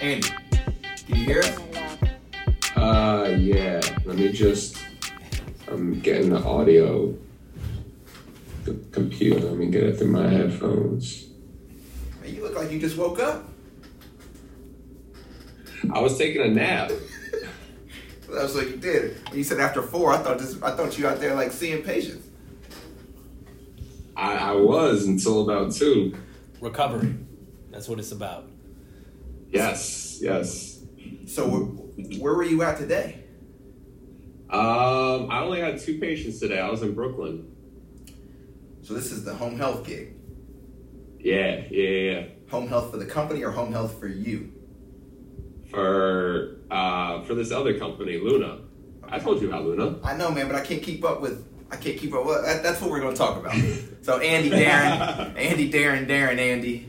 Andy, can you hear us? Uh, yeah. Let me just. I'm getting the audio. The computer. Let me get it through my headphones. Man, you look like you just woke up. I was taking a nap. That's what you did. You said after four, I thought this. I thought you out there like seeing patients. I, I was until about two. Recovery. That's what it's about. Yes, yes. So where, were you at today? Um, I only had two patients today. I was in Brooklyn. So this is the home health gig. Yeah, yeah, yeah. Home health for the company or home health for you? For uh, for this other company, Luna. I told you about Luna. I know, man, but I can't keep up with. I can't keep up. That, that's what we're going to talk about. so Andy, Darren, Andy, Darren, Darren, Andy.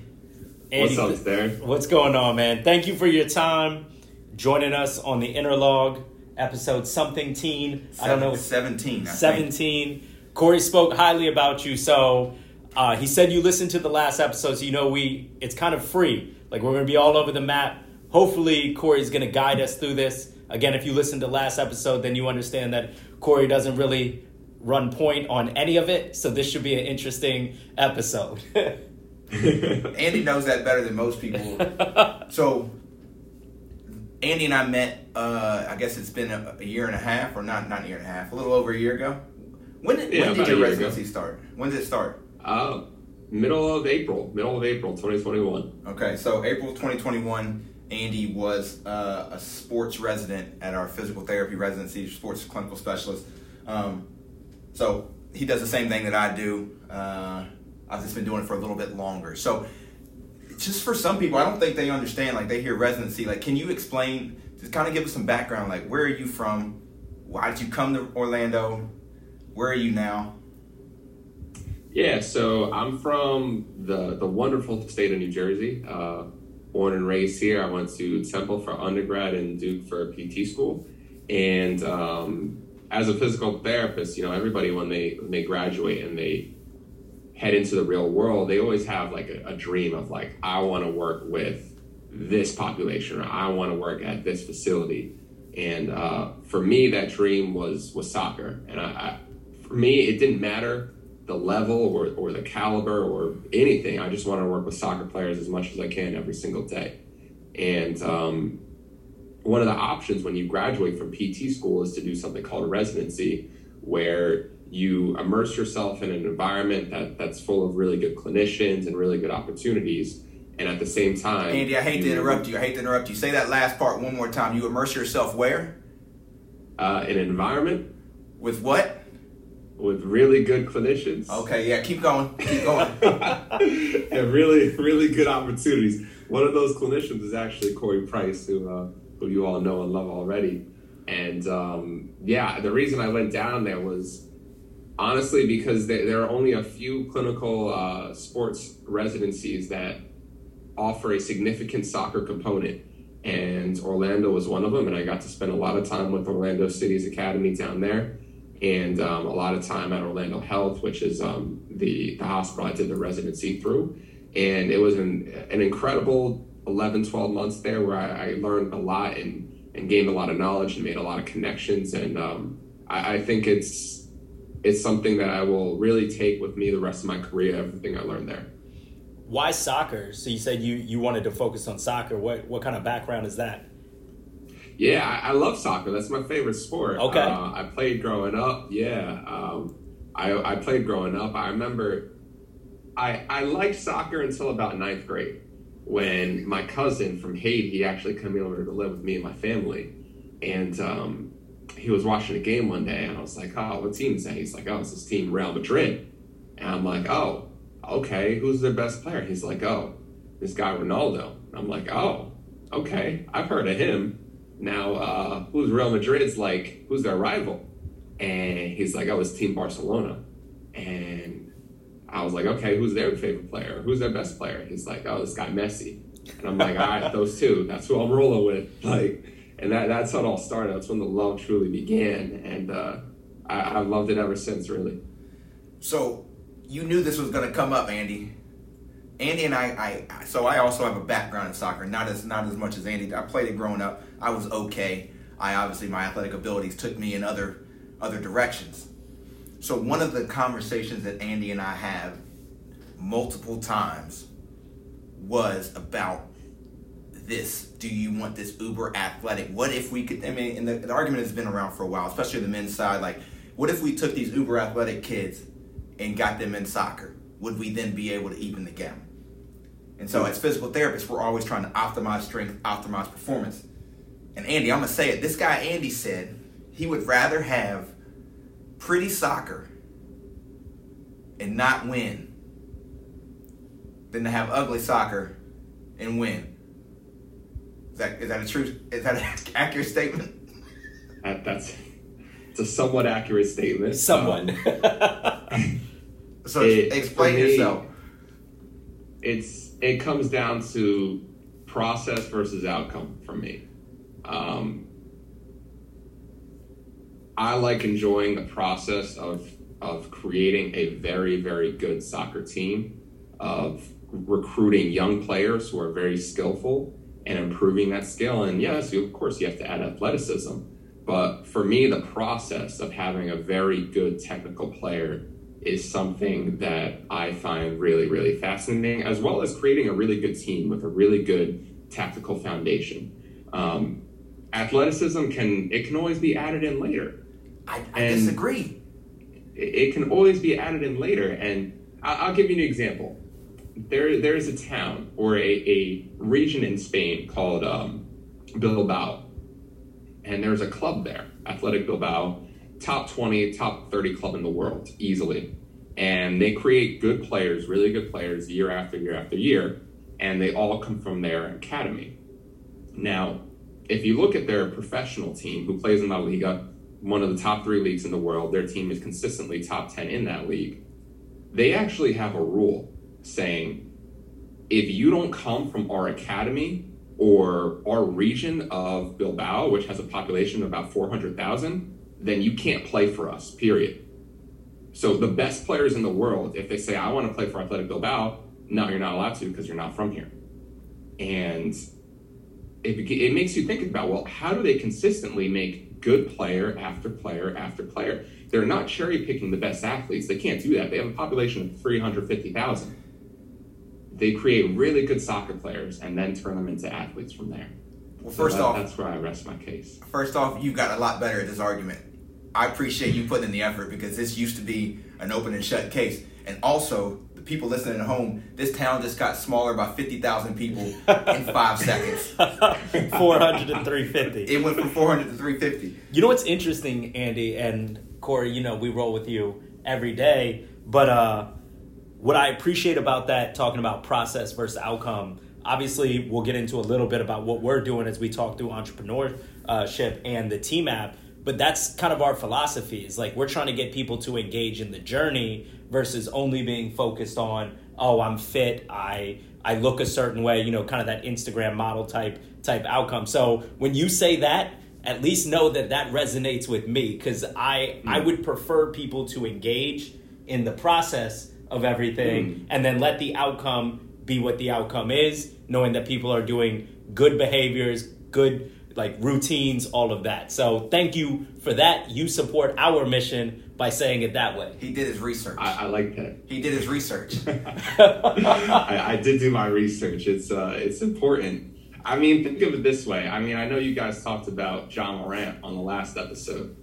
Andy, What's up, Darren? What's going on, man? Thank you for your time joining us on the Interlog episode something teen. I don't know. Seventeen. I think. 17. Cory spoke highly about you, so uh, he said you listened to the last episode, so you know we it's kind of free. Like we're gonna be all over the map. Hopefully, Cory's gonna guide us through this. Again, if you listened to last episode, then you understand that Cory doesn't really run point on any of it. So this should be an interesting episode. Andy knows that better than most people. so, Andy and I met. Uh, I guess it's been a, a year and a half, or not, not a year and a half, a little over a year ago. When did, Yeah, when did your residency ago. start? When did it start? Uh, middle of April. Middle of April, 2021. Okay, so April 2021, Andy was uh, a sports resident at our physical therapy residency, sports clinical specialist. Um, so he does the same thing that I do. Uh, I've just been doing it for a little bit longer. So just for some people, I don't think they understand. Like they hear residency. Like, can you explain? Just kind of give us some background. Like, where are you from? Why did you come to Orlando? Where are you now? Yeah, so I'm from the, the wonderful state of New Jersey. Uh, born and raised here. I went to Temple for undergrad and Duke for PT school. And um, as a physical therapist, you know, everybody when they when they graduate and they head into the real world, they always have like a, a dream of like, I want to work with this population or I want to work at this facility. And uh, for me, that dream was was soccer. And I, I, for me, it didn't matter the level or, or the caliber or anything. I just want to work with soccer players as much as I can every single day. And um, one of the options when you graduate from PT school is to do something called a residency, where you immerse yourself in an environment that, that's full of really good clinicians and really good opportunities. And at the same time, Andy, I hate to interrupt you. I hate to interrupt you. Say that last part one more time. You immerse yourself where? Uh, an environment With what? with really good clinicians. Okay, yeah, keep going. Keep going. and really, really good opportunities. One of those clinicians is actually Cory Price, who uh, who you all know and love already. And um, yeah, the reason I went down there was honestly because there, there are only a few clinical uh, sports residencies that offer a significant soccer component. And Orlando was one of them, and I got to spend a lot of time with Orlando City's Academy down there, and um, a lot of time at Orlando Health, which is um, the the hospital I did the residency through. And it was an, an incredible 11, 12 months there where I, I learned a lot and, and gained a lot of knowledge and made a lot of connections. And um, I, I think it's it's something that I will really take with me the rest of my career. Everything I learned there. Why soccer? So you said you you wanted to focus on soccer. What what kind of background is that? Yeah, I, I love soccer. That's my favorite sport. Okay. Uh, I played growing up. Yeah. Um, I, I played growing up. I remember I, I liked soccer until about ninth grade when my cousin from Haiti he actually came over to live with me and my family. And um, he was watching a game one day and I was like, oh, what team is that? He's like, oh, it's this team, Real Madrid. And I'm like, oh, okay, who's their best player? He's like, oh, this guy Ronaldo. And I'm like, oh, okay, I've heard of him. Now, uh, who's Real Madrid's like, who's their rival? And he's like, oh, it's Team Barcelona. And I was like, okay, who's their favorite player? Who's their best player? He's like, oh, this guy Messi. And I'm like, all right, those two. That's who I'm rolling with. Like, and that that's how it all started. That's when the love truly began, and uh, I, I've loved it ever since. Really. So you knew this was going to come up, Andy. Andy and I, I, so I also have a background in soccer, not as not as much as Andy. I played it growing up. I was okay. I obviously my athletic abilities took me in other other directions. So one of the conversations that Andy and I have multiple times was about this. Do you want this uber athletic? What if we could? I mean, and the, the argument has been around for a while, especially the men's side. Like, what if we took these uber athletic kids and got them in soccer? Would we then be able to even the gap? And so, as physical therapists, we're always trying to optimize strength, optimize performance. And Andy, I'm gonna say it. This guy Andy said he would rather have pretty soccer and not win than to have ugly soccer and win. Is that is that a true? Is that an accurate statement? That, that's it's a somewhat accurate statement. Someone. Um, So It- explain me- yourself. it's it comes down to process versus outcome for me. Um, I like enjoying the process of of creating a very very good soccer team, of recruiting young players who are very skillful and improving that skill. And yes, you, of course, you have to add athleticism. But for me, the process of having a very good technical player is something that I find really, really fascinating, as well as creating a really good team with a really good tactical foundation. Um, athleticism can it can always be added in later. I, I disagree. It, it can always be added in later, and I, I'll give you an example. There, there is a town or a, a region in Spain called um, Bilbao, and there's a club there, Athletic Bilbao, top 20, top 30 club in the world, easily. And they create good players, really good players, year after year after year, and they all come from their academy. Now, if you look at their professional team who plays in La Liga, one of the top three leagues in the world, their team is consistently top 10 in that league. They actually have a rule saying if you don't come from our academy or our region of Bilbao, which has a population of about 400,000, then you can't play for us, period. So the best players in the world, if they say, I want to play for Athletic Bilbao, no, you're not allowed to because you're not from here. And it, it makes you think about, well, how do they consistently make good player after player after player? They're not cherry picking the best athletes. They can't do that. They have a population of 350,000. They create really good soccer players and then turn them into athletes from there. Well, So first that- off, that's where I rest my case. first off, you got a lot better at this argument. I appreciate you putting in the effort because this used to be an open and shut case. And also, the people listening at home, this town just got smaller by 50,000 people in five seconds. 400 to 350. It went from 400 to 350. You know what's interesting, Andy and Corey? You know we roll with you every day, but uh, what I appreciate about that, talking about process versus outcome. Obviously, we'll get into a little bit about what we're doing as we talk through entrepreneurship and the team app. But that's kind of our philosophy. Is like we're trying to get people to engage in the journey versus only being focused on, oh, I'm fit, I I look a certain way, you know, kind of that Instagram model type type outcome. So when you say that, at least know that that resonates with me because I I mm. would prefer people to engage in the process of everything and then let the outcome be what the outcome is, knowing that people are doing good behaviors, good like routines, all of that. So thank you for that. You support our mission by saying it that way. He did his research. I, I like that. He did his research. I, I did do my research. It's uh, it's important. I mean, think of it this way. I mean, I know you guys talked about Ja Morant on the last episode,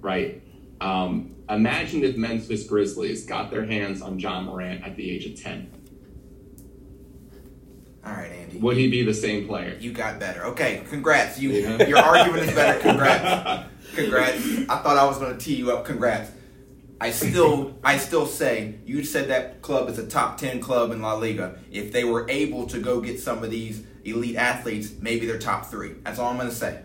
right? Um, imagine if Memphis Grizzlies got their hands on Ja Morant at the age of ten. All right, Andy. Would he be the same player? You got better. Okay, congrats. You Yeah. your argument is better. Congrats. Congrats. I thought I was going to tee you up. Congrats. I still I still say you said that club is a top 10 club in La Liga. If they were able to go get some of these elite athletes, maybe they're top 3. That's all I'm going to say.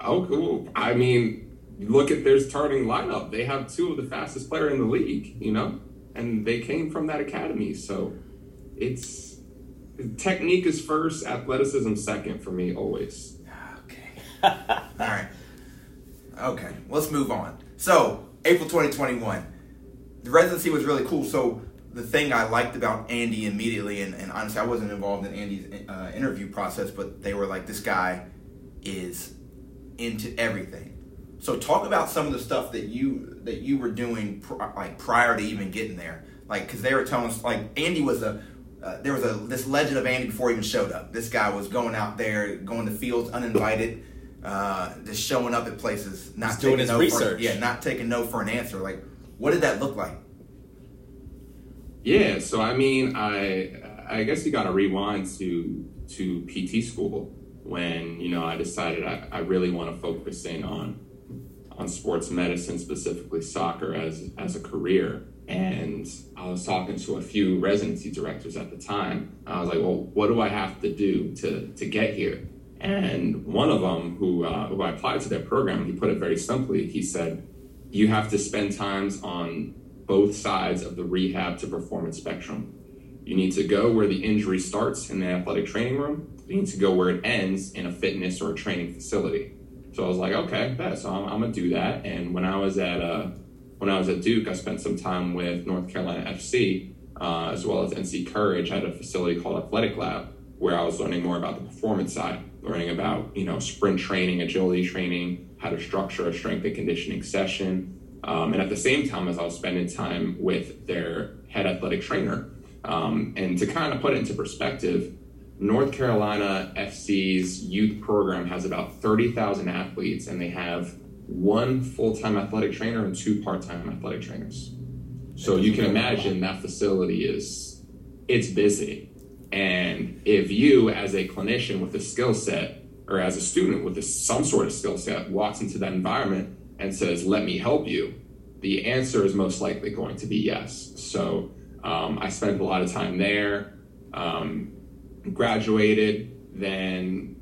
Oh, cool. I mean, look at their starting lineup. They have two of the fastest player in the league, you know, and they came from that academy. So it's technique is first, athleticism second for me always. Okay. All right. Okay, let's move on. So, April 2021. The residency was really cool. So, the thing I liked about Andy immediately, and, and honestly, I wasn't involved in Andy's uh, interview process, but they were like, this guy is into everything. So talk about some of the stuff that you that you were doing pr- like prior to even getting there, like because they were telling us like Andy was a uh, there was a this legend of Andy before he even showed up. This guy was going out there, going to fields uninvited, uh, just showing up at places, not He's doing taking his no research. For, yeah, not taking no for an answer. Like, what did that look like? Yeah, so I mean, I I guess you got to rewind to to PT school when you know I decided I, I really want to focus in on on sports medicine, specifically soccer, as as a career. And I was talking to a few residency directors at the time. I was like, "Well, what do I have to do to to get here?" And one of them, who uh, who I applied to their program, he put it very simply. He said, "You have to spend times on both sides of the rehab to performance spectrum. You need to go where the injury starts in the athletic training room. You need to go where it ends in a fitness or a training facility." So I was like, "Okay, bet. So I'm, I'm gonna do that." And when I was at uh, when I was at Duke, I spent some time with North Carolina FC uh, as well as NC Courage. Had a facility called Athletic Lab where I was learning more about the performance side, learning about you know sprint training, agility training, how to structure a strength and conditioning session. Um, and at the same time, as I was spending time with their head athletic trainer, um, and to kind of put it into perspective, North Carolina FC's youth program has about 30,000 athletes, and they have one full time athletic trainer and two part time athletic trainers. So you can imagine that facility is it's busy. And if you, as a clinician with a skill set, or as a student with a, some sort of skill set, walks into that environment and says, "Let me help you," the answer is most likely going to be yes. So um, I spent a lot of time there. Um, graduated, then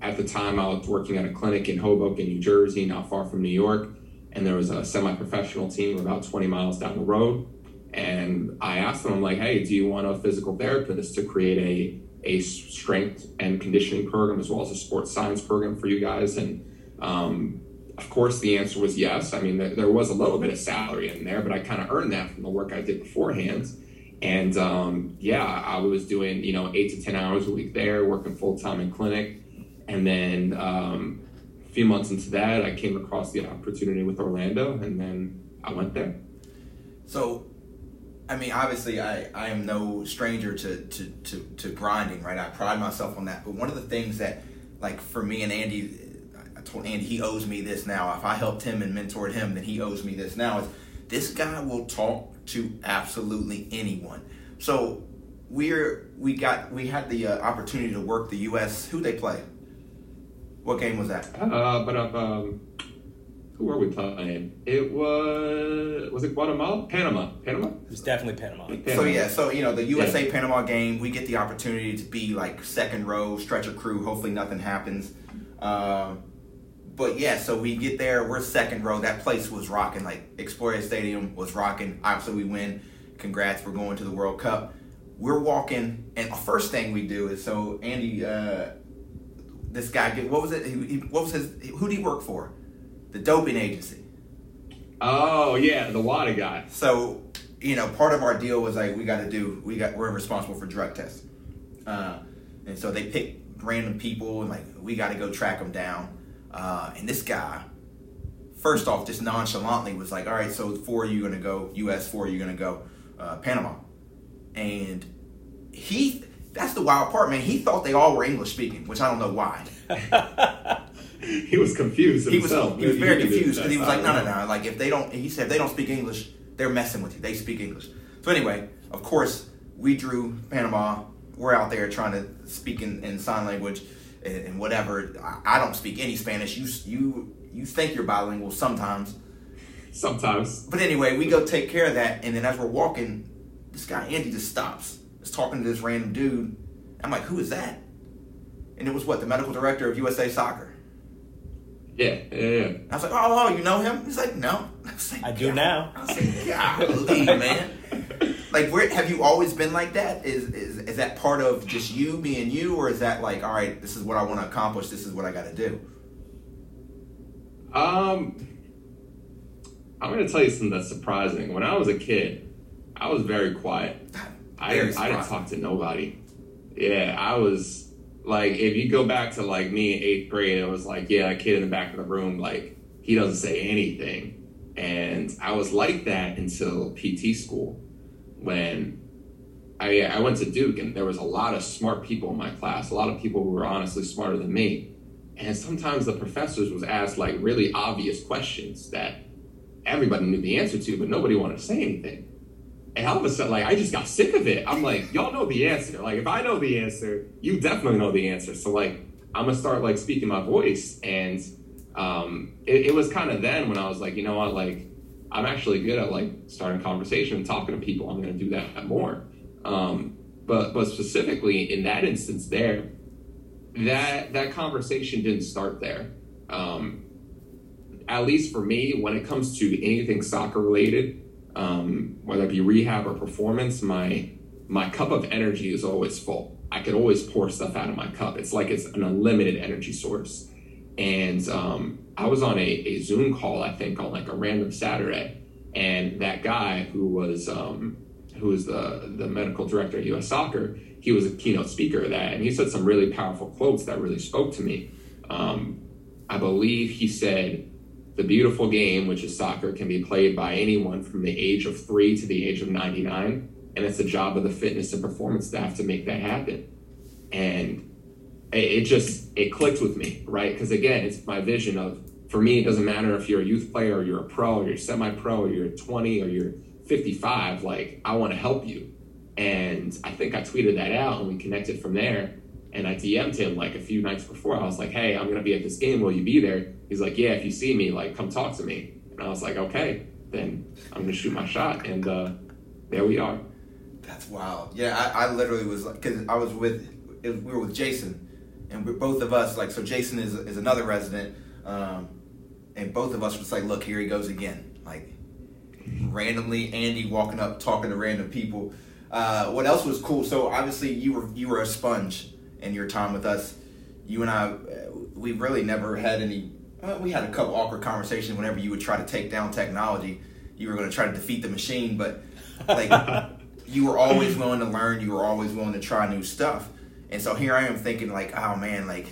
at the time I was working at a clinic in Hoboken, New Jersey, not far from New York, and there was a semi-professional team about 20 miles down the road. And I asked them, I'm like, hey, do you want a physical therapist to create a a strength and conditioning program as well as a sports science program for you guys? And um, of course, the answer was yes. I mean, there, there was a little bit of salary in there, but I kind of earned that from the work I did beforehand. And um, yeah, I was doing you know eight to ten hours a week there, working full time in clinic, and then um, a few months into that, I came across the opportunity with Orlando, and then I went there. So, I mean, obviously, I, I am no stranger to, to, to, to grinding, right? I pride myself on that. But one of the things that, like, for me and Andy, I told Andy he owes me this now. If I helped him and mentored him, then he owes me this now. This guy will talk to absolutely anyone. So we're we got we had the uh, opportunity to work the U.S. Who they play? What game was that? Uh, but um, who were we playing? It was was it Guatemala, Panama, Panama. It was definitely Panama. Panama. So yeah, so you know the USA Panama game, we get the opportunity to be like second row stretcher crew. Hopefully nothing happens. Um, but yeah, so we get there, we're second row. That place was rocking. Like Exploria Stadium was rocking. Obviously, we win. Congrats, we're going to the World Cup. We're walking, and the first thing we do is so Andy, uh, this guy, what was it? He, he, what was his? Who did he work for? The doping agency. Oh yeah, the WADA guy. So you know, part of our deal was like we got to do. We got we're responsible for drug tests, uh, and so they pick random people and like we got to go track them down. Uh, and this guy, first off, just nonchalantly was like, "All right, so four you gonna go U.S., four you are gonna go uh, Panama," and he. That's the wild part, man. He thought they all were English speaking, which I don't know why. he was confused He was himself. he was very confused because he was like, no, no, no. Like if they don't, he said if they don't speak English, they're messing with you. They speak English. So anyway, of course, we drew Panama. We're out there trying to speak in, in sign language and, and whatever. I, I don't speak any Spanish. You you you think you're bilingual sometimes, Sometimes. but anyway, we go take care of that, and then as we're walking, this guy Andy just stops. Is talking to this random dude. I'm like, who is that? And it was what the medical director of USA Soccer. Yeah, yeah, yeah. I was like, oh, oh, you know him? He's like, no. I, was like, I do "God." now. I was like, golly, man. Like, where have you always been like that? Is, is is that part of just you being you, or is that like, all right, this is what I want to accomplish. This is what I got to do. Um, I'm going to tell you something that's surprising. When I was a kid, I was very quiet. I, Very I didn't talk to nobody. Yeah, I was like, if you go back to like me in eighth grade, it was like, yeah, that kid in the back of the room, like he doesn't say anything, and I was like that until PT school, when I I went to Duke, and there was a lot of smart people in my class, a lot of people who were honestly smarter than me, and sometimes the professors was asked like really obvious questions that everybody knew the answer to, but nobody wanted to say anything. And all of a sudden, like, I just got sick of it. I'm like, y'all know the answer. Like, if I know the answer, you definitely know the answer. So, like, I'm gonna start like speaking my voice. And um, it, it was kind of then when I was like, you know what, like, I'm actually good at like starting conversation and talking to people. I'm gonna do that more. Um, but but specifically in that instance, there, that that conversation didn't start there. Um, at least for me, when it comes to anything soccer related, um, whether it be rehab or performance, my my cup of energy is always full. I could always pour stuff out of my cup. It's like it's an unlimited energy source. And um, I was on a, a Zoom call, I think, on like a random Saturday, and that guy who was um, who was the the medical director at U.S. Soccer, he was a keynote speaker of that, and he said some really powerful quotes that really spoke to me. Um, I believe he said, "The beautiful game, which is soccer, can be played by anyone from the age of three to the age of 99, and it's the job of the fitness and performance staff to make that happen." And it, just it clicked with me, right? Because again, it's my vision of for me, it doesn't matter if you're a youth player or you're a pro or you're semi-pro or you're 20 or you're 55. Like I want to help you, and I think I tweeted that out and we connected from there. And I DM'd him like a few nights before. I was like, "Hey, I'm gonna be at this game. Will you be there?" He's like, "Yeah, if you see me, like, come talk to me." And I was like, "Okay, then I'm gonna shoot my shot." And uh, there we are. That's wild. Yeah, I, I literally was like, because I was with, we were with Jason, and we, both of us, like, so Jason is, is another resident, um, and both of us was like, look, here he goes again. Like, randomly, Andy walking up, talking to random people. Uh, what else was cool? So obviously, you were you were a sponge in your time with us. You and I, uh, we really never had any. Uh, we had a couple awkward conversations whenever you would try to take down technology. You were going to try to defeat the machine, but like you were always willing to learn. You were always willing to try new stuff. And so here I am thinking like, oh man, like,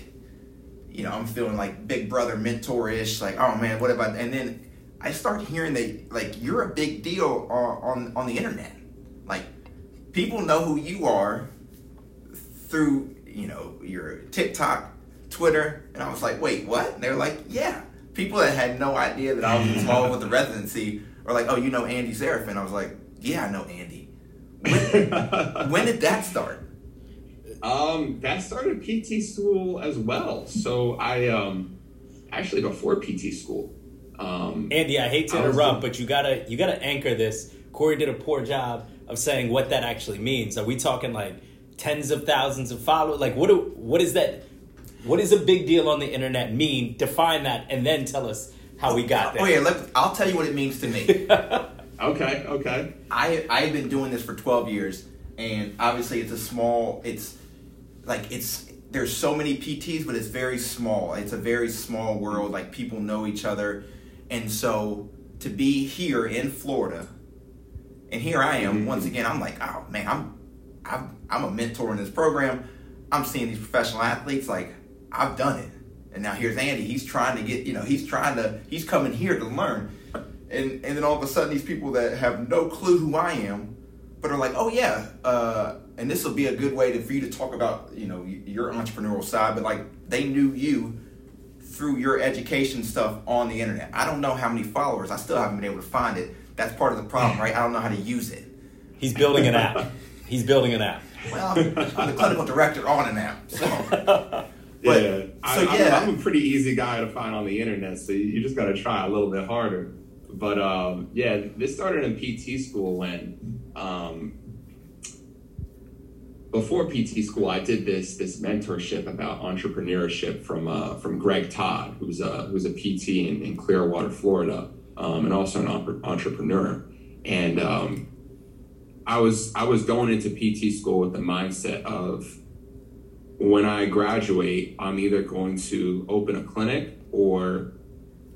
you know, I'm feeling like big brother mentor ish. Like, oh man, what about? And then I start hearing that like you're a big deal on on, on the internet. Like, people know who you are through you know your TikTok, Twitter, and I was like, wait, what? And they're like, yeah. People that had no idea that I was involved with the residency are like, oh, you know Andy Seraphin. I was like, yeah, I know Andy. When, when did that start? Um, that started PT school as well. So I um actually before PT school. Um, Andy, I hate to I interrupt, the- but you gotta you gotta anchor this. Cory did a poor job of saying what that actually means. Are we talking like tens of thousands of followers? Like what do, what is that? What does a big deal on the internet mean? Define that, and then tell us how we got there. Oh yeah, let, I'll tell you what it means to me. okay, okay. I I've been doing this for 12 years, and obviously it's a small. It's like it's there's so many PTs, but it's very small. It's a very small world. Like people know each other, and so to be here in Florida, and here I am once again. I'm like, oh man, I'm I'm I'm a mentor in this program. I'm seeing these professional athletes. Like I've done it, and now here's Andy. He's trying to get you know he's trying to he's coming here to learn, and and then all of a sudden these people that have no clue who I am, but are like, oh yeah, uh, and this will be a good way to, for you to talk about you know your entrepreneurial side, but like they knew you through your education stuff on the internet. I don't know how many followers. I still haven't been able to find it. That's part of the problem, right? I don't know how to use it. He's building an app. He's building an app. Well, I'm, I'm the clinical director on an app. So, But- yeah, I, so I'm- yeah. I'm, a pretty easy guy to find on the internet, so you, you just got to try a little bit harder. But um, yeah, this started in PT school when um, before PT school, I did this this mentorship about entrepreneurship from uh, from Greg Todd, who's a who's a PT in, in Clearwater, Florida, um, and also an entre- entrepreneur. And um, I was I was going into PT school with the mindset of when I graduate, I'm either going to open a clinic or,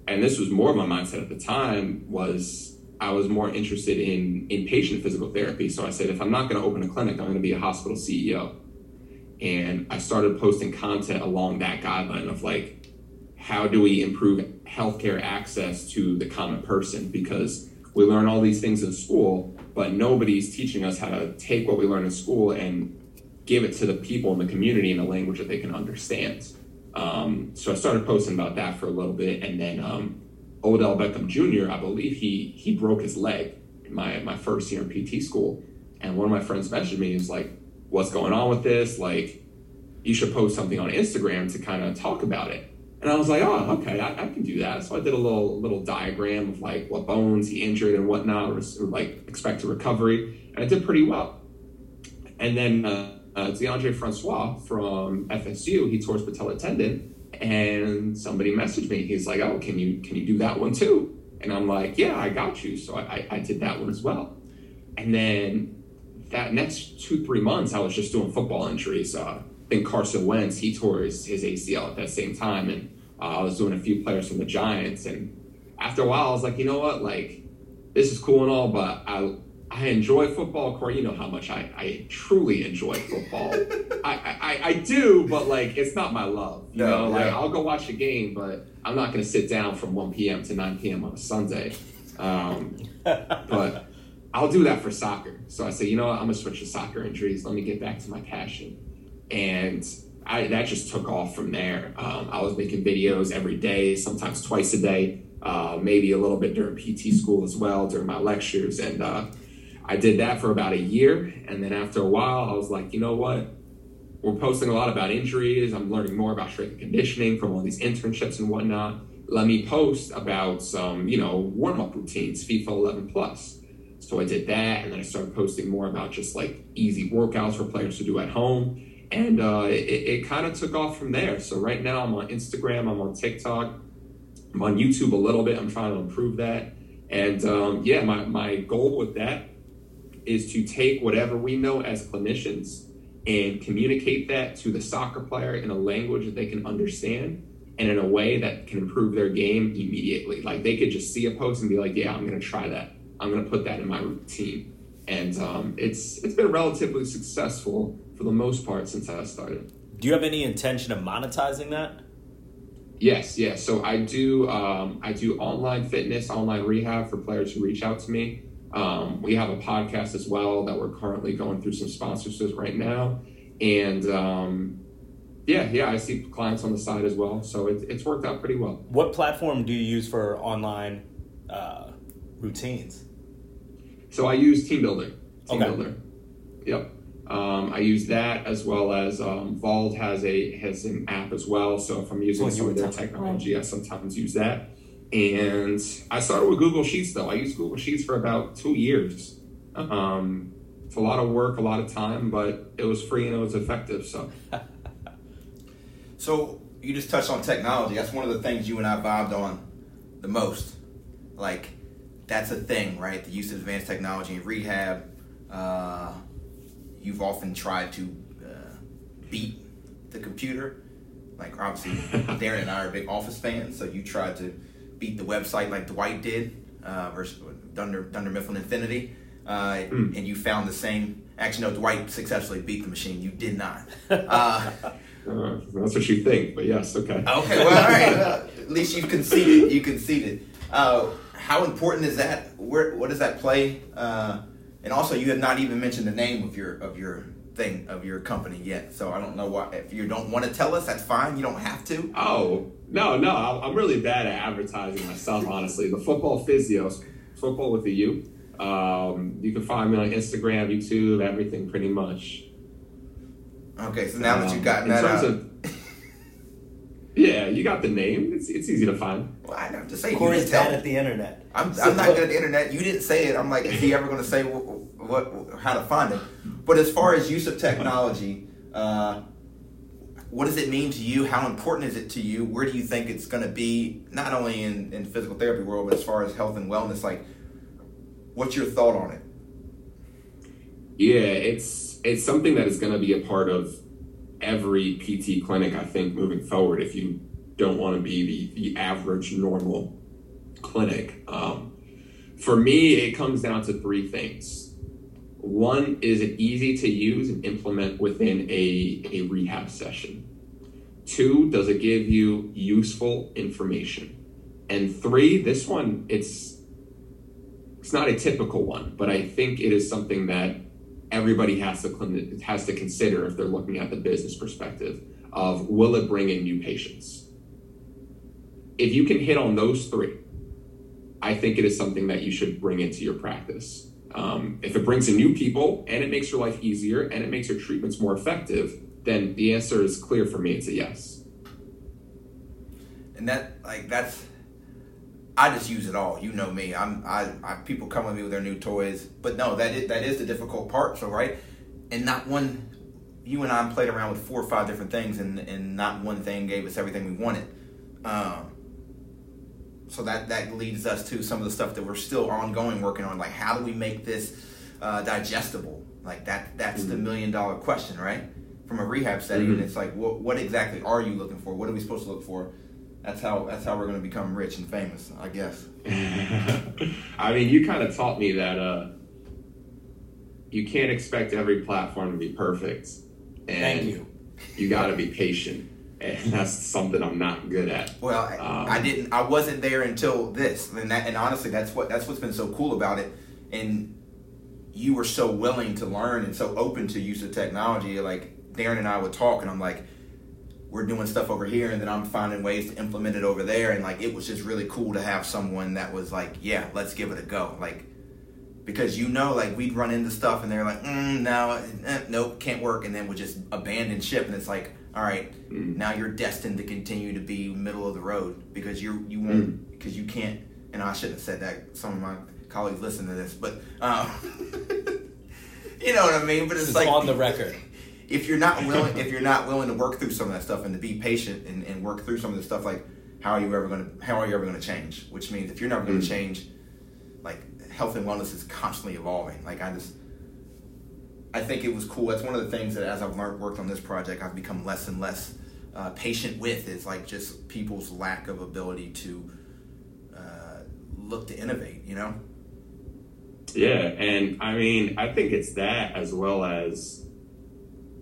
and this was more of my mindset at the time, was I was more interested in inpatient physical therapy. So I said, if I'm not going to open a clinic, I'm going to be a hospital CEO. And I started posting content along that guideline of like, how do we improve healthcare access to the common person? Because we learn all these things in school, but nobody's teaching us how to take what we learn in school and give it to the people in the community in a language that they can understand. Um, so I started posting about that for a little bit, and then um, Odell Beckham Jr. I believe he he broke his leg in my my first year in PT school, and one of my friends messaged me. He was like, "What's going on with this? Like, you should post something on Instagram to kind of talk about it." And I was like, "Oh, okay, I, I, can do that." So I did a little little diagram of like what bones he injured and whatnot, or, or like expected recovery, and I did pretty well. And then uh, uh, Deondre Francois from FSU, he tore his patella tendon and somebody messaged me. He's like, "Oh, can you can you do that one too?" And I'm like, "Yeah, I got you." So I, I did that one as well. And then that next two three months, I was just doing football injuries. Uh, I think Carson Wentz he tore his, his ACL at that same time, and uh, I was doing a few players from the Giants. And after a while, I was like, you know what, like this is cool and all, but I I enjoy football, Cory. You know how much I, I truly enjoy football. I, I, I do, but like it's not my love. You no, know, like I'll go watch a game, but I'm not going to sit down from 1 p.m. to 9 p.m. on a Sunday. Um, but I'll do that for soccer. So I say, you know what? I'm gonna switch to soccer injuries. Let me get back to my passion, and I, that just took off from there. Um, I was making videos every day, sometimes twice a day, uh, maybe a little bit during PT school as well, during my lectures, and uh, I did that for about a year. And then after a while, I was like, you know what? We're posting a lot about injuries. I'm learning more about strength and conditioning from all these internships and whatnot. Let me post about some, you know, warm up routines, FIFA 11 plus. So I did that. And then I started posting more about just like easy workouts for players to do at home. And uh, it, it kind of took off from there. So right now I'm on Instagram, I'm on TikTok, I'm on YouTube a little bit. I'm trying to improve that. And um, yeah, my, my goal with that is to take whatever we know as clinicians and communicate that to the soccer player in a language that they can understand and in a way that can improve their game immediately. Like they could just see a post and be like, "Yeah, I'm going to try that. I'm going to put that in my routine." And um, it's it's been relatively successful for the most part since I started. Do you have any intention of monetizing that? Yes, yes. So I do. Um, I do online fitness, online rehab for players who reach out to me. Um, we have a podcast as well that we're currently going through some sponsorships right now. And um, yeah, yeah, I see clients on the side as well. So it, it's worked out pretty well. What platform do you use for online uh, routines? So I use TeamBuildr. Team okay. Builder. Yep. Um, I use that as well as um, VALD has a has an app as well. So if I'm using oh, some of their technology, I sometimes use that. And I started with Google Sheets though. I used Google Sheets for about two years. Um, it's a lot of work, a lot of time, but it was free and it was effective. So, so you just touched on technology. That's one of the things you and I vibed on the most. Like that's a thing, right? The use of advanced technology in rehab. Uh, you've often tried to uh, beat the computer. Like obviously, Darren and I are big Office fans, so you tried to beat the website like Dwight did uh, versus Thunder Dunder Mifflin Infinity, uh, mm. and you found the same. Actually, no, Dwight successfully beat the machine. You did not. Uh, uh, that's what you think, but yes, okay. Okay, well, all right. at least you conceded. You conceded. Uh, how important is that? Where what does that play? Uh, and also, you have not even mentioned the name of your of your thing of your company yet. So I don't know why. If you don't want to tell us, that's fine. You don't have to. Oh no, no, I'm really bad at advertising myself. Honestly, the football physios, football with the U. Um, you can find me on Instagram, YouTube, everything pretty much. Okay, so now um, that you've gotten that out. Of, yeah, you got the name. It's, it's easy to find. Well, I have to say, Cory's bad at the internet. I'm, I'm not good at the internet. You didn't say it. I'm like, is he ever going to say what, how to find it? But as far as use of technology, uh, what does it mean to you? How important is it to you? Where do you think it's going to be, not only in, in physical therapy world, but as far as health and wellness? Like, what's your thought on it? Yeah, it's it's something that is going to be a part of every PT clinic. I think moving forward, if you don't want to be the the average normal clinic. Um, For me, it comes down to three things. One is it easy to use and implement within a, a rehab session? Two, does it give you useful information? And three, this one, it's it's not a typical one, but I think it is something that everybody has to has to consider if they're looking at the business perspective of will it bring in new patients? If you can hit on those three, I think it is something that you should bring into your practice. Um, if it brings in new people and it makes your life easier and it makes your treatments more effective, then the answer is clear for me. It's a yes. And that, like, that's, I just use it all. You know me. I'm, I, I people come with me with their new toys, but no, that is, that is the difficult part. So, right, and not one, you and I played around with four or five different things, and and not one thing gave us everything we wanted. Um, so that that leads us to some of the stuff that we're still ongoing working on like how do we make this uh, digestible? Like that that's mm-hmm. the million dollar question right? From a rehab setting mm-hmm. and it's like what, what exactly are you looking for? What are we supposed to look for? That's how that's how we're going to become rich and famous i guess. I mean you kind of taught me that uh, you can't expect every platform to be perfect. And Thank you. you got to be patient and that's something I'm not good at. Well, um, I didn't. I wasn't there until this, and that, and honestly, that's what that's what's been so cool about it. And you were so willing to learn and so open to use of technology. Like Darren and I would talk, and I'm like, we're doing stuff over here, and then I'm finding ways to implement it over there, and like it was just really cool to have someone that was like, yeah, let's give it a go, like. Because you know, like we'd run into stuff and they're like, mm, no, eh, nope, can't work, and then we just abandon ship, and it's like, all right, mm. now you're destined to continue to be middle of the road because you're you won't mm. because you can't. And I shouldn't have said that. Some of my colleagues listen to this, but um, you know what I mean. But it's like on the record. If you're not willing, if you're not willing to work through some of that stuff and to be patient and, and work through some of the stuff, like how are you ever going to how are you ever going to change? Which means if you're never going to mm. change, like health and wellness is constantly evolving. Like I just I think it was cool. That's one of the things that as I've learned, worked on this project, I've become less and less uh, patient with is like just people's lack of ability to uh, look to innovate. You know. Yeah, and I mean, I think it's that as well as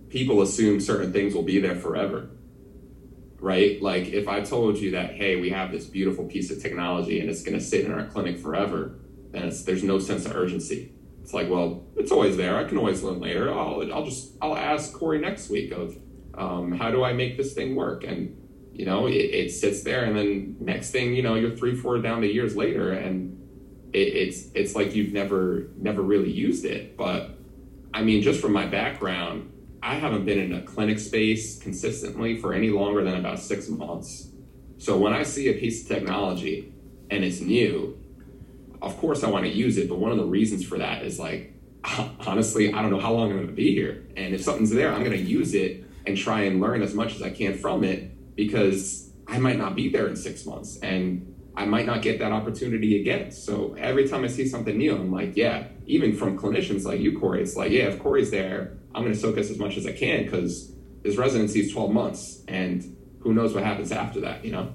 people assume certain things will be there forever. Right? Like if I told you that, hey, we have this beautiful piece of technology and it's going to sit in our clinic forever, then there's no sense of urgency it's like, well, it's always there. I can always learn later. I'll, I'll just, I'll ask Cory next week of, um, how do I make this thing work? And, you know, it, it, sits there and then next thing, you know, you're three, four down the years later and it, it's, it's like you've never, never really used it. But I mean, just from my background, I haven't been in a clinic space consistently for any longer than about six months. So when I see a piece of technology and it's new, of course I want to use it, but one of the reasons for that is like, honestly, I don't know how long I'm going to be here. And if something's there, I'm going to use it and try and learn as much as I can from it because I might not be there in six months and I might not get that opportunity again. So every time I see something new, I'm like, yeah, even from clinicians like you, Cory, it's like, yeah, if Cory's there, I'm going to soak us as much as I can because his residency is 12 months and who knows what happens after that, you know?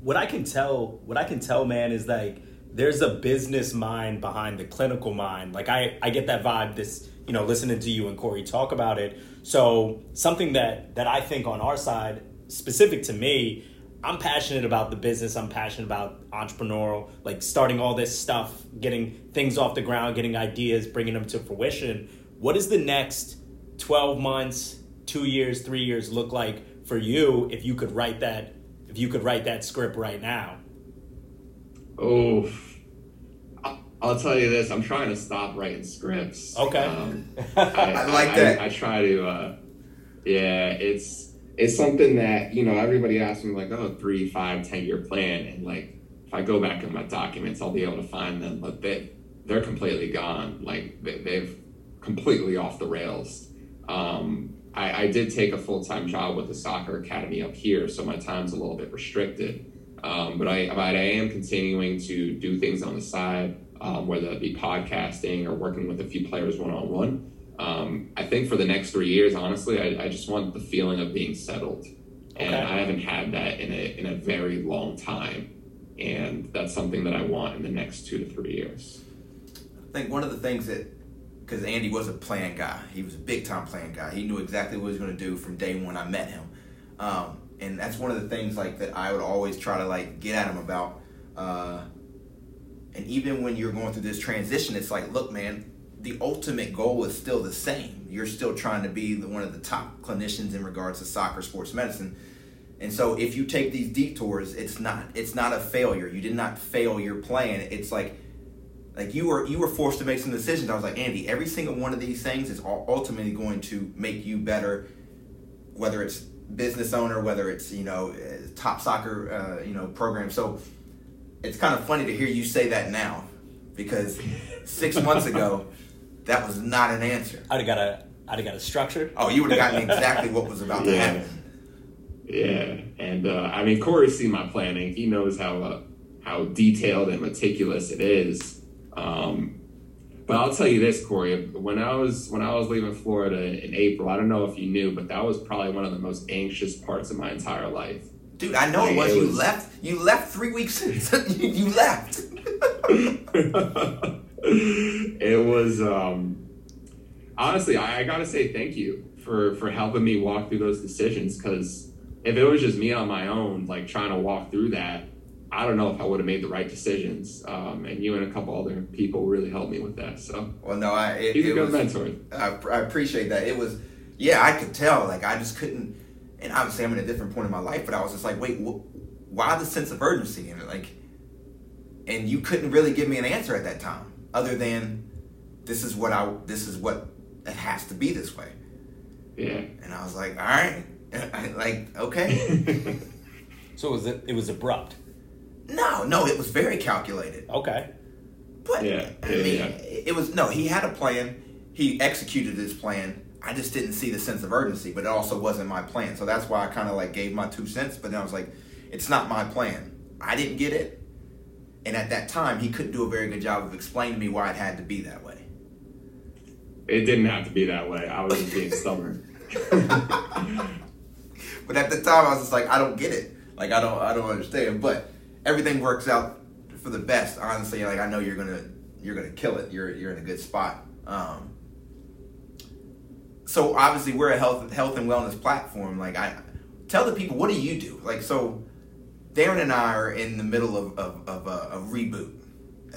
What I can tell, what I can tell, man, is like, there's a business mind behind the clinical mind. Like I, I get that vibe this, you know, listening to you and Cory talk about it. So something that that I think on our side, specific to me, I'm passionate about the business. I'm passionate about entrepreneurial, like starting all this stuff, getting things off the ground, getting ideas, bringing them to fruition. What does the next 12 months, two years, three years look like for you if you could write that, if you could write that script right now? Oh, I'll tell you this: I'm trying to stop writing scripts. Okay, um, I, I, like that. I, I try to. Uh, yeah, it's it's something that you know everybody asks me like, oh, three, five, ten year plan, and like if I go back in my documents, I'll be able to find them, but they they're completely gone. Like they, they've completely off the rails. Um, I, I did take a full time job with the soccer academy up here, so my time's a little bit restricted. Um, but I, but I am continuing to do things on the side, um, whether it be podcasting or working with a few players one on one. I think for the next three years, honestly, I, I just want the feeling of being settled, and I haven't had that in a in a very long time. and that's something that I want in the next two to three years. I think one of the things that because Andy was a plan guy, he was a big time plan guy. He knew exactly what he was going to do from day one I met him, um, and that's one of the things like that I would always try to like get at him about. Uh, and even when you're going through this transition, it's like, look, man, the ultimate goal is still the same. You're still trying to be one of the top clinicians in regards to soccer sports medicine. And so if you take these detours, it's not it's not a failure. You did not fail your plan. It's like like you were you were forced to make some decisions. I was like, Andy, every single one of these things is ultimately going to make you better, whether it's business owner, whether it's you know top soccer uh, you know program. So it's kind of funny to hear you say that now because six months ago that was not an answer. I'd have got a I'd have got a structure. Oh, you would have gotten exactly what was about yeah. to happen. Yeah, and uh, I mean Cory's seen my planning. He knows how uh, how detailed and meticulous it is. Um, but I'll tell you this, Cory. When I was when I was leaving Florida in April, I don't know if you knew, but that was probably one of the most anxious parts of my entire life. Dude, I know it was. It you was... left. You left three weeks. you left. it was um, honestly, I, I got to say thank you for for helping me walk through those decisions because if it was just me on my own, like trying to walk through that, I don't know if I would have made the right decisions. Um, and you and a couple other people really helped me with that. So, well, no, I it, he's a good was, mentor. I, I, appreciate that. It was, yeah, I could tell. Like I just couldn't, and obviously I'm in a different point in my life, but I was just like, wait, wh- why the sense of urgency? And like, and you couldn't really give me an answer at that time, other than this is what I, this is what it has to be this way. Yeah. And I was like, all right like okay. so was it? It was abrupt. No, no, it was very calculated. Okay. But yeah, I mean, yeah. it was no. He had a plan. He executed his plan. I just didn't see the sense of urgency, but it also wasn't my plan. So that's why I kind of like gave my two cents. But then I was like, it's not my plan. I didn't get it. And at that time, he couldn't do a very good job of explaining to me why it had to be that way. It didn't have to be that way. I was just being stubborn. But at the time, I was just like, I don't get it. Like I don't, I don't understand. But everything works out for the best. Honestly, like I know you're gonna, you're gonna kill it. You're, you're in a good spot. Um, so obviously, we're a health, health and wellness platform. Like I tell the people, what do you do? Like so, Darren and I are in the middle of of, of a, a reboot.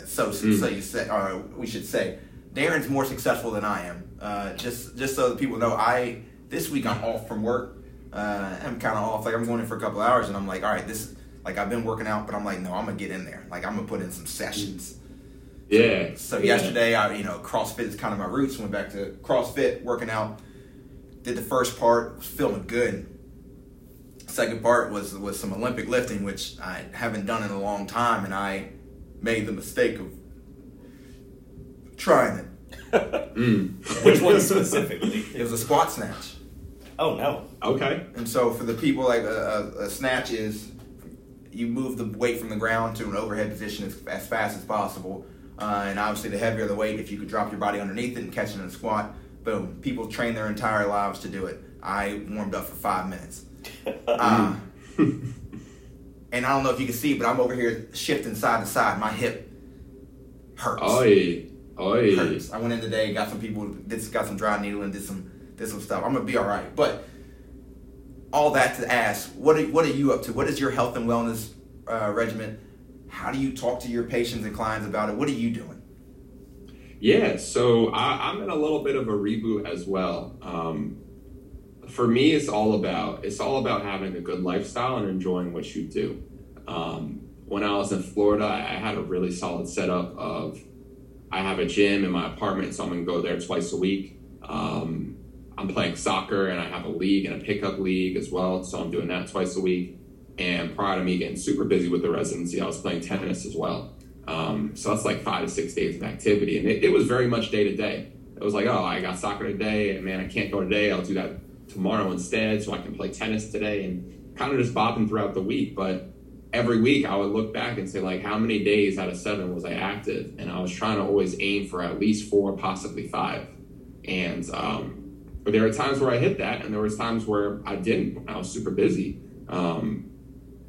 So, mm. so you say, or we should say, Darren's more successful than I am. Uh, just just so people know, I this week I'm off from work uh, I'm kind of off. Like I'm going in for a couple hours, and I'm like, all right, this. Like I've been working out, but I'm like, no, I'm gonna get in there. Like I'm gonna put in some sessions. Yeah. So, so yeah. yesterday, I you know CrossFit is kind of my roots. Went back to CrossFit, working out. Did the first part, was feeling good. Second part was was some Olympic lifting, which I haven't done in a long time, and I made the mistake of trying it. mm. Which one specifically? It was a squat snatch. Oh no. Okay. And so for the people, like a, a, a, snatch is you move the weight from the ground to an overhead position as, as fast as possible. Uh, and obviously, the heavier the weight, if you could drop your body underneath it and catch it in a squat, boom. People train their entire lives to do it. I warmed up for five minutes. Uh, and I don't know if you can see, but I'm over here shifting side to side. My hip hurts. Oi. Oi. Hurts. I went in today, got some people, did, got some dry needle, and did some did some stuff. I'm gonna be all right. But all that to ask, what are, what are you up to? What is your health and wellness uh, regimen? How do you talk to your patients and clients about it? What are you doing? Yeah, so I, am in a little bit of a reboot as well. Um, for me, it's all about it's all about having a good lifestyle and enjoying what you do. Um, when I was in Florida, I had a really solid setup of I have a gym in my apartment, so I'm gonna go there twice a week. Um, I'm playing soccer and I have a league and a pickup league as well. So I'm doing that twice a week. And prior to me getting super busy with the residency, I was playing tennis as well. Um, so that's like five to six days of activity. And it, it was very much day to day. It was like, oh, I got soccer today, and man, I can't go today. I'll do that tomorrow instead so I can play tennis today. And kind of just bopping throughout the week. But every week I would look back and say, like, how many days out of seven was I active? And I was trying to always aim for at least four, possibly five. And um, there were times where I hit that, and there was times where I didn't. I was super busy. Um,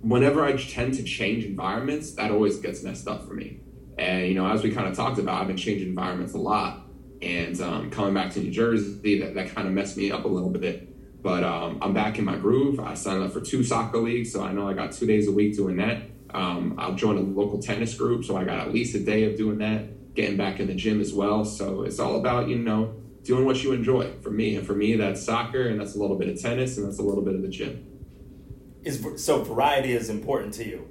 whenever I tend to change environments, that always gets messed up for me. And you know, as we kind of talked about, I've been changing environments a lot, and um, coming back to New Jersey, that, that kind of messed me up a little bit. But um, I'm back in my groove. I signed up for two soccer leagues, so I know I got two days a week doing that. Um, I'll join a local tennis group, so I got at least a day of doing that. Getting back in the gym as well. So it's all about you know doing what you enjoy. For me, and for me, that's soccer, and that's a little bit of tennis, and that's a little bit of the gym. Is so variety is important to you.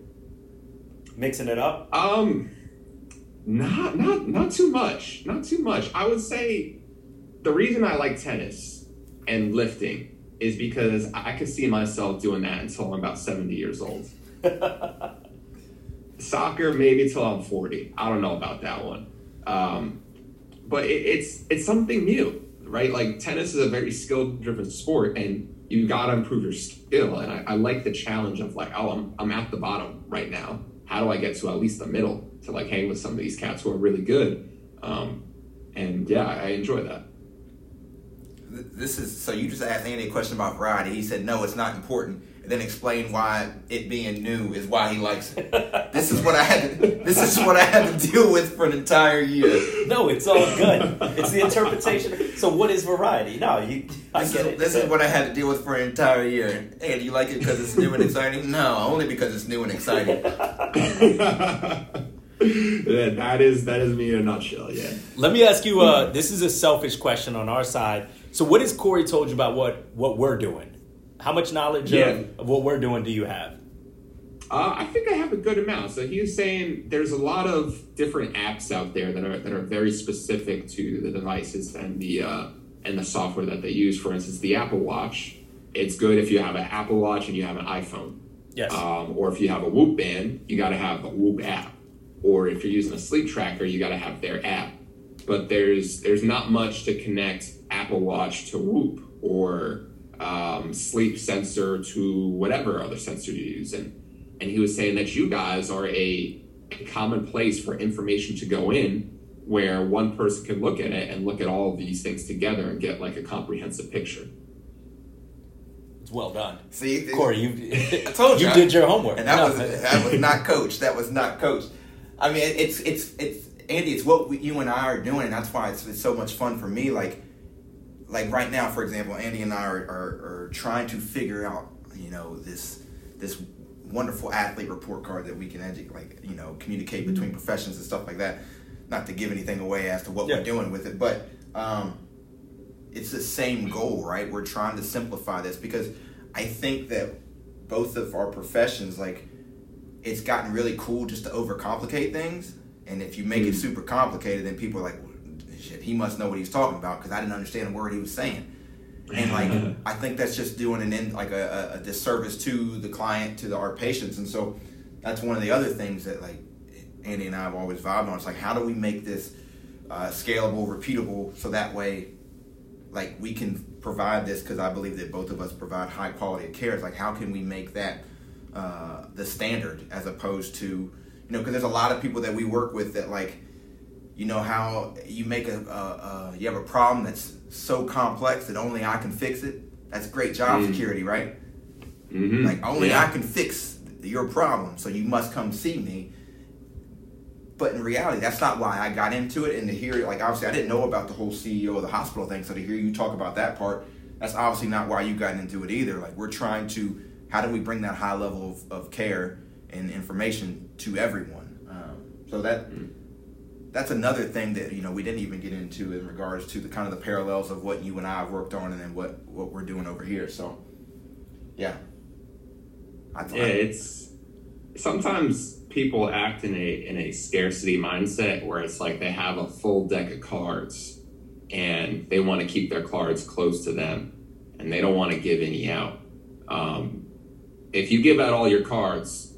Mixing it up. Um, not not not too much. Not too much. I would say the reason I like tennis and lifting is because I could see myself doing that until I'm about 70 years old. Soccer, maybe till I'm 40. I don't know about that one. Um, but it, it's it's something new, right? Like tennis is a very skill driven sport, and you got to improve your skill. And I, I, like the challenge of like, oh, I'm, I'm at the bottom right now. How do I get to at least the middle to like hang with some of these cats who are really good? Um, and yeah, I enjoy that. This is so you just asked Andy a question about variety. He said, no, it's not important then explain why it being new is why he likes it. this is what I had. To, this is what I had to deal with for an entire year. No, it's all good. It's the interpretation. So, what is variety? No, you. I this get is, it. This is what I had to deal with for an entire year. Hey, do you like it because it's new and exciting? No, only because it's new and exciting. yeah, that is that is me in a nutshell. Yeah. Let me ask you. Uh, this is a selfish question on our side. So, what has Cory told you about what what we're doing? How much knowledge yeah. of, of, what we're doing do you have? Uh, I think I have a good amount. So he was saying there's a lot of different apps out there that are that are very specific to the devices and the uh, and the software that they use. For instance, the Apple Watch. It's good if you have an Apple Watch and you have an iPhone. Yes. Um, or if you have a Whoop band, you got to have a Whoop app. Or if you're using a sleep tracker, you got to have their app. But there's there's not much to connect Apple Watch to Whoop or um, sleep sensor to whatever other sensor you use. And, and he was saying that you guys are a, a common place for information to go in where one person can look at it and look at all of these things together and get like a comprehensive picture. It's well done. See, Cory, you, I told you, you did your homework. And that no. was that was not coach. That was not coach. I mean, it's it's it's Andy. It's what we, you and I are doing, and that's why it's, it's so much fun for me. Like like right now, for example, Andy and I are, are, are trying to figure out, you know, this this wonderful athlete report card that we can educate, like you know, communicate between professions and stuff like that. Not to give anything away as to what yeah. we're doing with it, but um, it's the same goal, right? We're trying to simplify this because I think that both of our professions, like, it's gotten really cool just to overcomplicate things, and if you make mm-hmm. it super complicated, then people are like, shit, he must know what he's talking about because I didn't understand a word he was saying. And like, I think that's just doing an end, like a, a, disservice to the client, to the, our patients. And so that's one of the other things that like Andy and I have always vibed on. It's like, how do we make this uh, scalable, repeatable, so that way, like we can provide this because I believe that both of us provide high quality of care. It's like, how can we make that uh, the standard as opposed to, you know, because there's a lot of people that we work with that like you know how you make a, a, a, you have a problem that's so complex that only I can fix it. That's great job mm. security, right? Mm-hmm. Like only yeah. I can fix your problem, so you must come see me. But in reality, that's not why I got into it. And to hear, like obviously, I didn't know about the whole CEO of the hospital thing. So to hear you talk about that part, that's obviously not why you got into it either. Like we're trying to, how do we bring that high level of, of care and information to everyone? Um, so that. Mm that's another thing that you know we didn't even get into in regards to the kind of the parallels of what you and I have worked on and then what what we're doing over here. So, yeah. I yeah, it's sometimes people act in a in a scarcity mindset where it's like they have a full deck of cards and they want to keep their cards close to them and they don't want to give any out. Um, if you give out all your cards,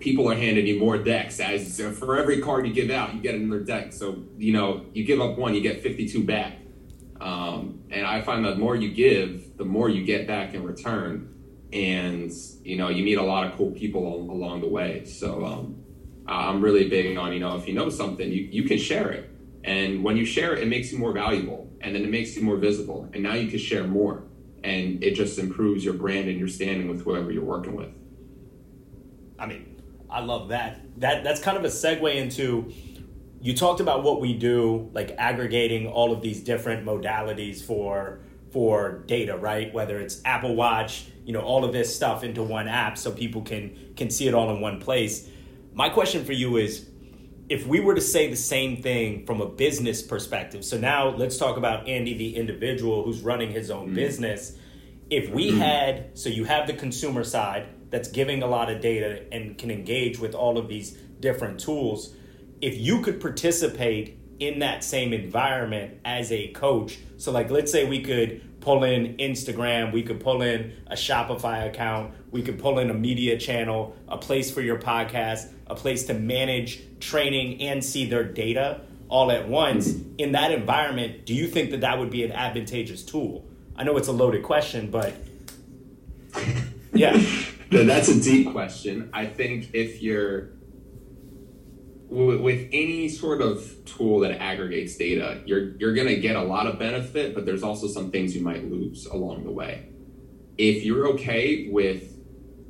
people are handing you more decks. As for every card you give out, you get another deck. So you know, you give up one, you get 52 back. Um, and I find that the more you give, the more you get back in return. And you know, you meet a lot of cool people along the way. So um, I'm really big on you know, if you know something, you you can share it. And when you share it, it makes you more valuable, and then it makes you more visible. And now you can share more, and it just improves your brand and your standing with whoever you're working with. I mean, I love that. That that's kind of a segue into you talked about what we do, like aggregating all of these different modalities for for data, right? Whether it's Apple Watch, you know, all of this stuff into one app so people can can see it all in one place. My question for you is if we were to say the same thing from a business perspective. So now let's talk about Andy the individual who's running his own mm-hmm. business. If we had so you have the consumer side that's giving a lot of data and can engage with all of these different tools, if you could participate in that same environment as a coach. So like let's say we could pull in Instagram, we could pull in a Shopify account, we could pull in a media channel, a place for your podcast, a place to manage training and see their data all at once. In that environment, do you think that that would be an advantageous tool? I know it's a loaded question, but yeah. That's a deep question. I think if you're with any sort of tool that aggregates data, you're you're going to get a lot of benefit, but there's also some things you might lose along the way. If you're okay with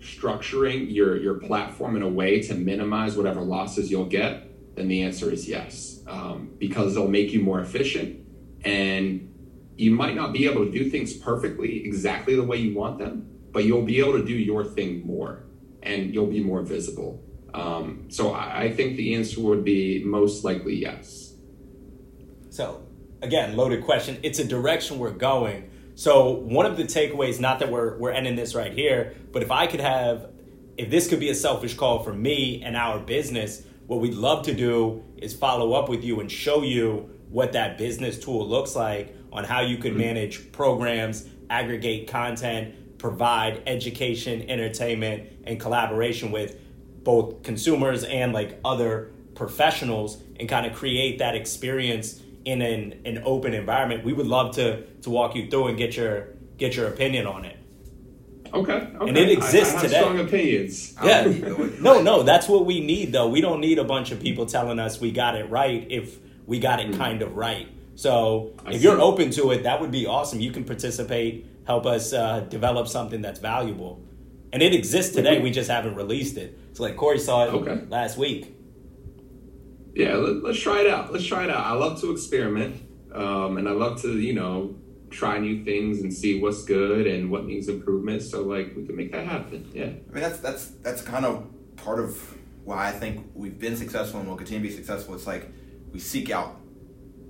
structuring your your platform in a way to minimize whatever losses you'll get, then the answer is yes, um, because they'll make you more efficient, and you might not be able to do things perfectly exactly the way you want them, but you'll be able to do your thing more, and you'll be more visible um, so I, I think the answer would be most likely yes. So again, loaded question. It's a direction we're going. So one of the takeaways, not that we're we're ending this right here, but if I could have, if this could be a selfish call for me and our business, what we'd love to do is follow up with you and show you what that business tool looks like on how you can mm-hmm. manage programs, aggregate content, provide education, entertainment, and collaboration with both consumers and like other professionals and kind of create that experience in an, an open environment. We would love to to walk you through and get your get your opinion on it. Okay, okay. and it exists I, I today. strong opinions. Yeah. No no that's what we need though. We don't need a bunch of people telling us we got it right if we got it mm. kind of right. So I if see. you're open to it that would be awesome. You can participate help us uh, develop something that's valuable and it exists today. We just haven't released it. So like Cory saw it okay. last week. Yeah, let, us try it out. Let's try it out. I love to experiment, um, and I love to you know try new things and see what's good and what needs improvement. So like we can make that happen. Yeah. I mean that's that's that's kind of part of why I think we've been successful and will continue to be successful. It's like we seek out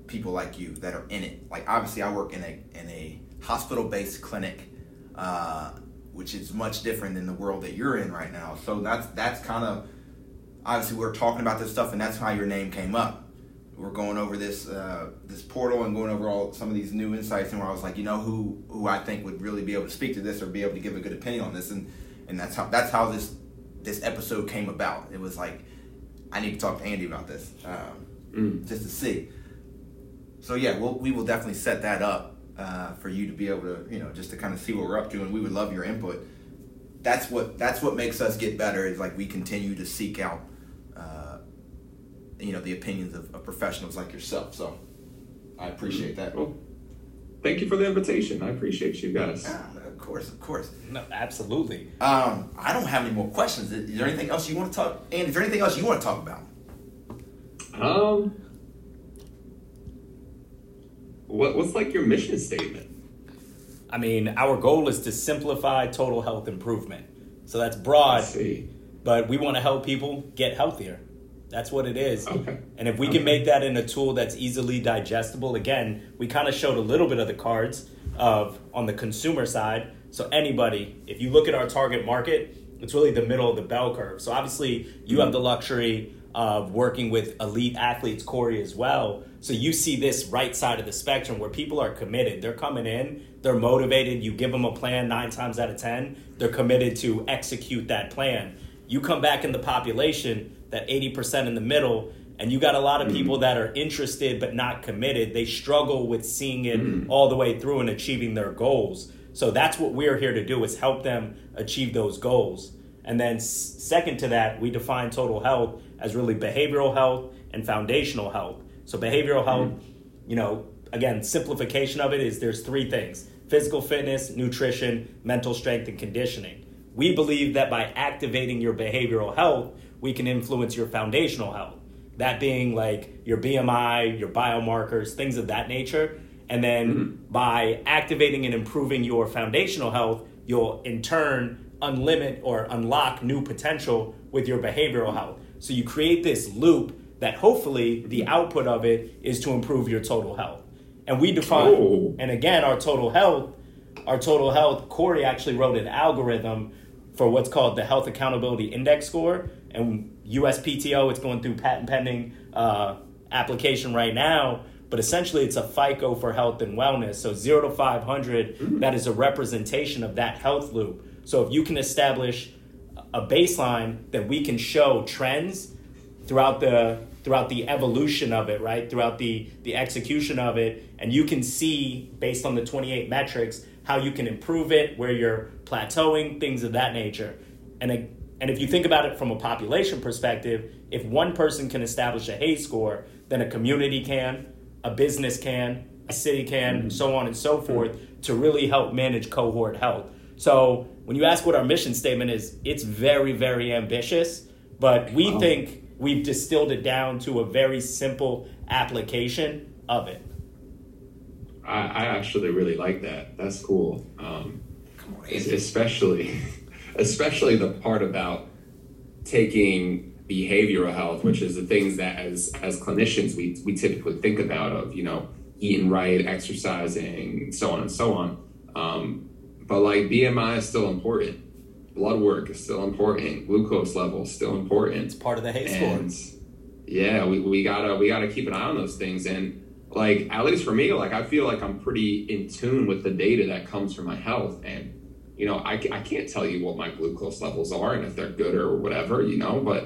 people like you that are in it. Like obviously, I work in a in a hospital based clinic. Uh, which is much different than the world that you're in right now. So that's that's kind of obviously we're talking about this stuff, and that's how your name came up. We're going over this uh, this portal and going over all some of these new insights, and where I was like, you know, who who I think would really be able to speak to this or be able to give a good opinion on this, and and that's how that's how this this episode came about. It was like I need to talk to Andy about this um, mm. just to see. So yeah, we'll, we will definitely set that up uh, for you to be able to, you know, just to kind of see what we're up to, and we would love your input. That's what that's what makes us get better. Is like we continue to seek out, uh, you know, the opinions of, of, professionals like yourself. So I appreciate that. Well, thank you for the invitation. I appreciate you guys. Yeah, of course, of course. No, absolutely. Um, I don't have any more questions. Is there anything else you want to talk? And is there anything else you want to talk about? Um what, what's like your mission statement? I mean, our goal is to simplify total health improvement. So that's broad, but we want to help people get healthier. That's what it is. Okay. And if we okay. can make that in a tool that's easily digestible, again, we kind of showed a little bit of the cards of on the consumer side. So anybody, if you look at our target market, it's really the middle of the bell curve. So obviously, you mm-hmm. have the luxury of working with elite athletes, Cory, as well. So you see this right side of the spectrum where people are committed. They're coming in, they're motivated. You give them a plan nine times out of 10, they're committed to execute that plan. You come back in the population, that 80% in the middle, and you got a lot of people mm-hmm. that are interested but not committed. They struggle with seeing it mm-hmm. all the way through and achieving their goals. So that's what we're here to do is help them achieve those goals. And then second to that, we define total health as really behavioral health and foundational health. So behavioral health, you know, again, simplification of it is there's three things: physical fitness, nutrition, mental strength, and conditioning. we believe that by activating your behavioral health, we can influence your foundational health. That being like your BMI, your biomarkers, things of that nature. And then mm-hmm. by activating and improving your foundational health, you'll in turn unlimit or unlock new potential with your behavioral health. So you create this loop that hopefully the output of it is to improve your total health. And we define, oh. and again, our total health, our total health, Cory actually wrote an algorithm for what's called the Health Accountability Index score. And USPTO, it's going through patent pending uh, application right now. But essentially, it's a FICO for health and wellness. So zero to 500, mm. that is a representation of that health loop. So if you can establish a baseline, then we can show trends throughout the throughout the evolution of it, right? Throughout the the execution of it, and you can see based on the 28 metrics how you can improve it, where you're plateauing, things of that nature. And a, and if you think about it from a population perspective, if one person can establish a HAES score, then a community can, a business can, a city can, mm-hmm. so on and so forth, to really help manage cohort health. So when you ask what our mission statement is, it's very, very ambitious, but we wow. think we've distilled it down to a very simple application of it. I, I actually really like that. That's cool. Um, especially, especially the part about taking behavioral health, which is the things that as as clinicians we we typically think about of you know eating right, exercising, so on and so on. Um, but like BMI is still important blood work is still important. Glucose level is still important. It's part of the HAES score. Yeah, we, we gotta we gotta keep an eye on those things. And like at least for me, like I feel like I'm pretty in tune with the data that comes from my health. And you know, I, I can't tell you what my glucose levels are and if they're good or whatever, you know, but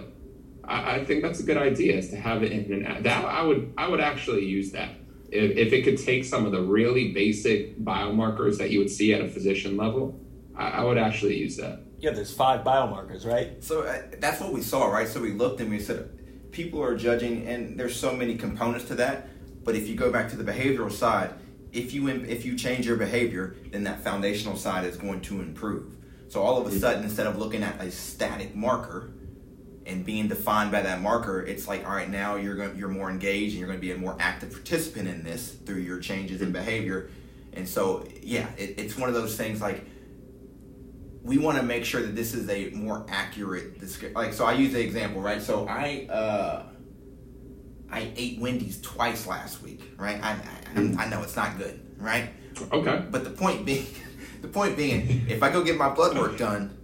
I, I think that's a good idea is to have it in an that I would I would actually use that. If, if it could take some of the really basic biomarkers that you would see at a physician level, I, I would actually use that yeah, there's five biomarkers, right? So uh, that's what we saw, right? So we looked and we said, people are judging, and there's so many components to that. But if you go back to the behavioral side, if you if you change your behavior, then that foundational side is going to improve. So all of a sudden, instead of looking at a static marker and being defined by that marker, it's like, all right, now you're going, you're more engaged and you're going to be a more active participant in this through your changes in behavior. And so, yeah, it, it's one of those things like we want to make sure that this is a more accurate description. Like, so I use the example, right? So I uh, I ate Wendy's twice last week, right? I, I, I know it's not good, right? Okay. But the point being, the point being, if I go get my blood work done,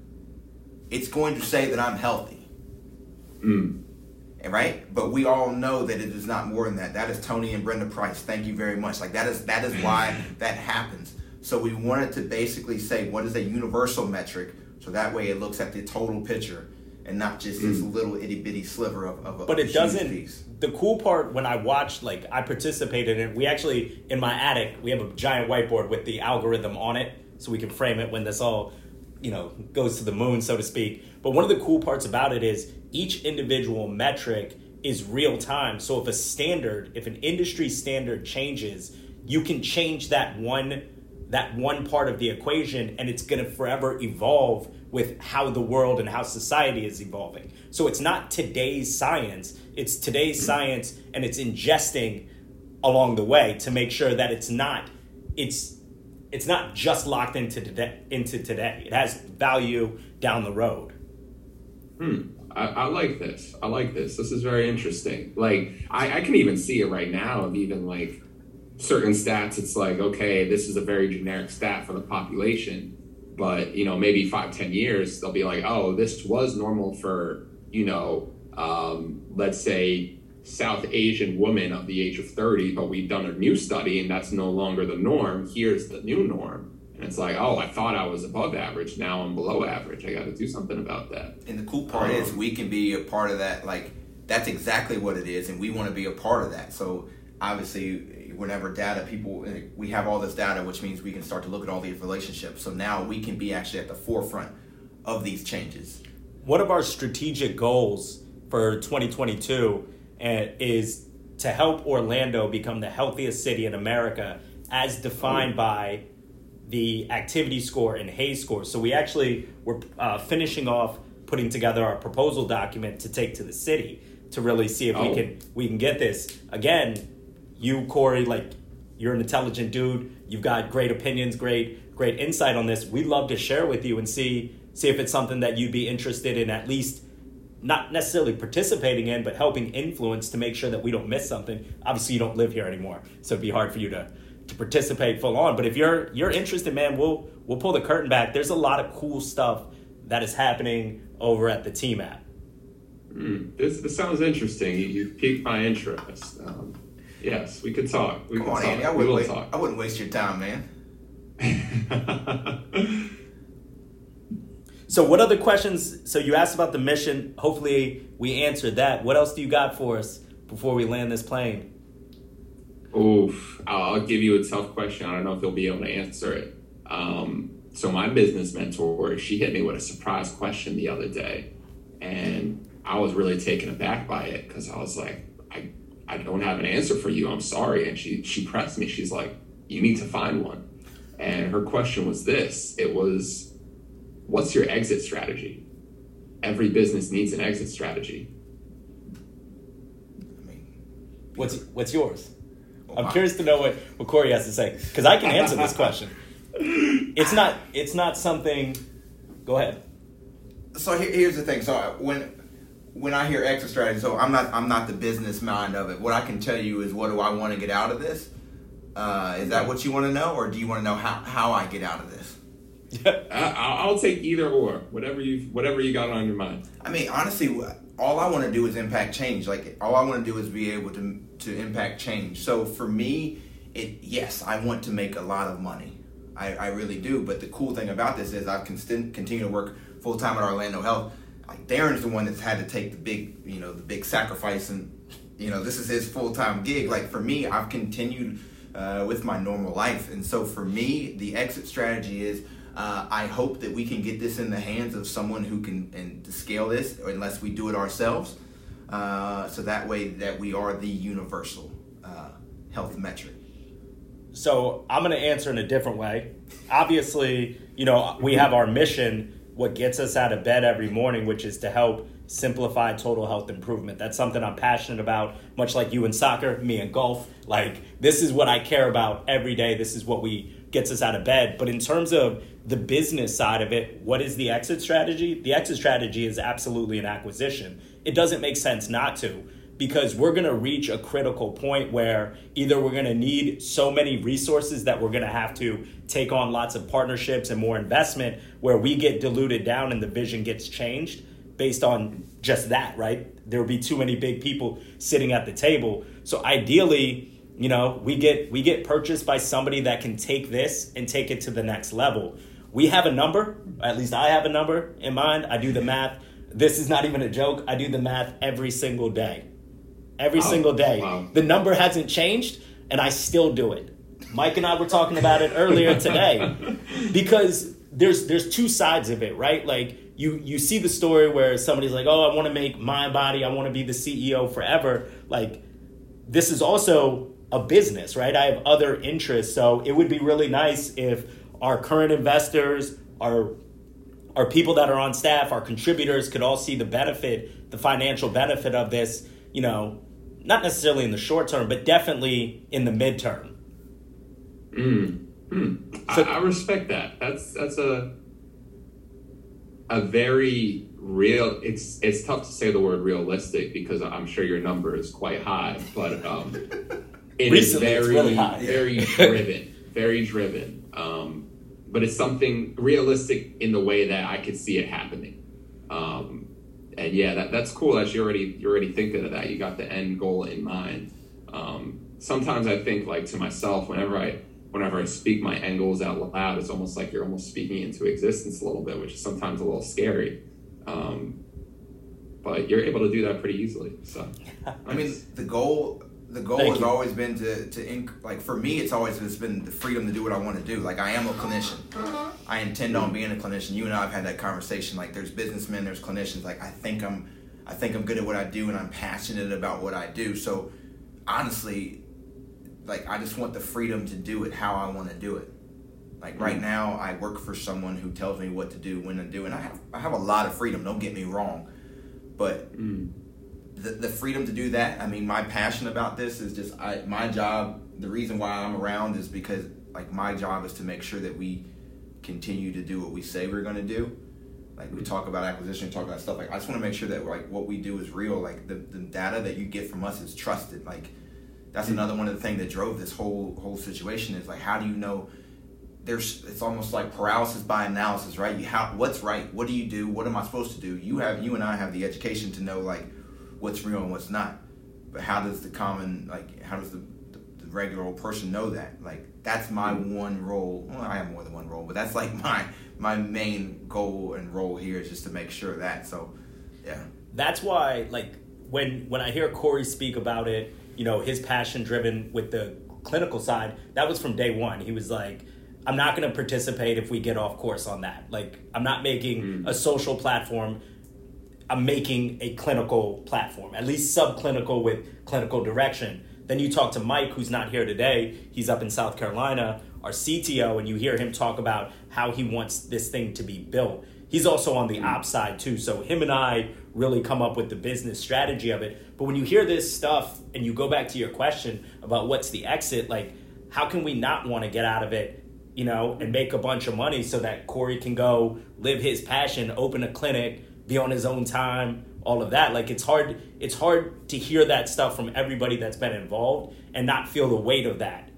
it's going to say that I'm healthy. Mm. Right? But we all know that it is not more than that. That is Tony and Brenda Price. Thank you very much. Like that is that is why that happens. So we wanted to basically say what is a universal metric, so that way it looks at the total picture and not just this mm. little itty bitty sliver of, of a But it doesn't. Piece. The cool part when I watched, like I participated in, we actually in my attic we have a giant whiteboard with the algorithm on it, so we can frame it when this all, you know, goes to the moon, so to speak. But one of the cool parts about it is each individual metric is real time. So if a standard, if an industry standard changes, you can change that one that one part of the equation and it's going to forever evolve with how the world and how society is evolving. So it's not today's science, it's today's science and it's ingesting along the way to make sure that it's not it's it's not just locked into today into today. It has value down the road. Hmm. I, I, like this. I like this. This is very interesting. Like I, I can even see it right now of even like certain stats, it's like, okay, this is a very generic stat for the population. But, you know, maybe five, ten years, they'll be like, oh, this was normal for, you know, um, let's say South Asian women of the age of 30, but we've done a new study and that's no longer the norm. Here's the new norm. And it's like, oh, I thought I was above average. Now I'm below average. I got to do something about that. And the cool part um, is we can be a part of that. Like, that's exactly what it is. And we want to be a part of that. So obviously, whenever data people we have all this data which means we can start to look at all these relationships so now we can be actually at the forefront of these changes one of our strategic goals for 2022 eh, is to help orlando become the healthiest city in america as defined by the activity score and HAES score. So we actually were uh, finishing off putting together our proposal document to take to the city to really see if oh. we can we can get this again. You Cory, like you're an intelligent dude. You've got great opinions, great great insight on this. We'd love to share with you and see see if it's something that you'd be interested in at least not necessarily participating in, but helping influence to make sure that we don't miss something. Obviously, you don't live here anymore, so it'd be hard for you to to participate full on. But if you're you're interested, man, we'll we'll pull the curtain back. There's a lot of cool stuff that is happening over at the TĒM app. Mm, this, this sounds interesting. You, you piqued my interest. Um, yes, we could talk. We Come could on, talk. Andy. I wouldn't, wait, I wouldn't waste your time, man. so, what other questions? So, you asked about the mission. Hopefully, we answered that. What else do you got for us before we land this plane? Oof, I'll give you a tough question. I don't know if you'll be able to answer it. Um, so my business mentor, she hit me with a surprise question the other day, and I was really taken aback by it because I was like, I, I don't have an answer for you. I'm sorry. And she she pressed me. She's like, you need to find one. And her question was this. It was, what's your exit strategy? Every business needs an exit strategy. What's what's yours? Oh, I'm curious to know what, what Cory has to say because I can answer this question. It's not it's not something. Go ahead. So here, here's the thing. So uh, when when I hear exit strategy, so I'm not I'm not the business mind of it. What I can tell you is what do I want to get out of this? Uh, is that what you want to know, or do you want to know how, how I get out of this? I, will take either or, whatever you whatever you got on your mind. I mean, honestly, all I want to do is impact change. Like all I want to do is be able to to impact change. So for me, it yes, I want to make a lot of money. I, I really do. But the cool thing about this is I can still continue to work full time at Orlando Health. Like Darren's the one that's had to take the big, you know, the big sacrifice, and you know, this is his full time gig. Like for me, I've continued uh, with my normal life, and so for me, the exit strategy is uh, I hope that we can get this in the hands of someone who can and scale this, unless we do it ourselves. Uh, so that way, that we are the universal uh, health metric. So I'm going to answer in a different way. Obviously, you know, we have our mission, what gets us out of bed every morning, which is to help simplify total health improvement. That's something I'm passionate about, much like you in soccer, me in golf. Like, this is what I care about every day. This is what we gets us out of bed. But in terms of the business side of it, what is the exit strategy? The exit strategy is absolutely an acquisition. It doesn't make sense not to because we're going to reach a critical point where either we're going to need so many resources that we're going to have to take on lots of partnerships and more investment where we get diluted down and the vision gets changed based on just that, right? There will be too many big people sitting at the table. So ideally, you know, we get we get purchased by somebody that can take this and take it to the next level. We have a number, at least I have a number in mind. I do the math. This is not even a joke. I do the math every single day. Every single day. Wow. The number hasn't changed and I still do it. Mike and I were talking about it earlier today because there's there's two sides of it, right? Like you you see the story where somebody's like, "Oh, I want to make my body. I want to be the CEO forever." Like this is also a business, right? I have other interests. So it would be really nice if our current investors, our our people that are on staff, our contributors could all see the benefit, the financial benefit of this, you know, not necessarily in the short term, but definitely in the midterm. Mm. Mm. So, I, I respect that. That's that's a a very real it's it's tough to say the word realistic because i'm sure your number is quite high but um it Recently, is very, really very driven, very driven. Um, but it's something realistic in the way that I could see it happening. Um, and yeah, that, that's cool that you already you're already thinking of that. You got the end goal in mind. Um, sometimes I think like to myself whenever I whenever I speak my end goals out loud, it's almost like you're almost speaking into existence a little bit, which is sometimes a little scary. Um, but you're able to do that pretty easily. So, I mean, the goal the goal Thank has you. always been to to inc- like for me it's always it's been the freedom to do what I want to do. Like I am a clinician. I intend on being a clinician. You and I have had that conversation. Like there's businessmen, there's clinicians. Like I think I'm I think I'm good at what I do and I'm passionate about what I do. So honestly, like I just want the freedom to do it how I want to do it. Like right now, I work for someone who tells me what to do, when to do, and I have I have a lot of freedom. Don't get me wrong, but Mm. The, the freedom to do that. I mean, my passion about this is just I my job. The reason why I'm around is because like my job is to make sure that we continue to do what we say we're going to do. Like we talk about acquisition, talk about stuff like I just want to make sure that like what we do is real. Like the, the data that you get from us is trusted. Like that's another one of the things that drove this whole whole situation is like how do you know there's it's almost like paralysis by analysis, right? You how what's right? What do you do? What am I supposed to do? You have you and I have the education to know like what's real and what's not. But how does the common like how does the, the, the regular old person know that? Like that's my mm-hmm. one role. Well, I have more than one role, but that's like my my main goal and role here is just to make sure that. So yeah. that's why like when when I hear Cory speak about it, you know, his passion driven with the clinical side, that was from day one. He was like, I'm not going to participate if we get off course on that. Like, I'm not making mm. a social platform. I'm making a clinical platform, at least subclinical with clinical direction. Then you talk to Mike, who's not here today. He's up in South Carolina, our CTO, and you hear him talk about how he wants this thing to be built. He's also on the ops side too. So him and I really come up with the business strategy of it. But when you hear this stuff and you go back to your question about what's the exit, like how can we not want to get out of it, you know, and make a bunch of money so that Cory can go live his passion, open a clinic, be on his own time, all of that. Like it's hard it's hard to hear that stuff from everybody that's been involved and not feel the weight of that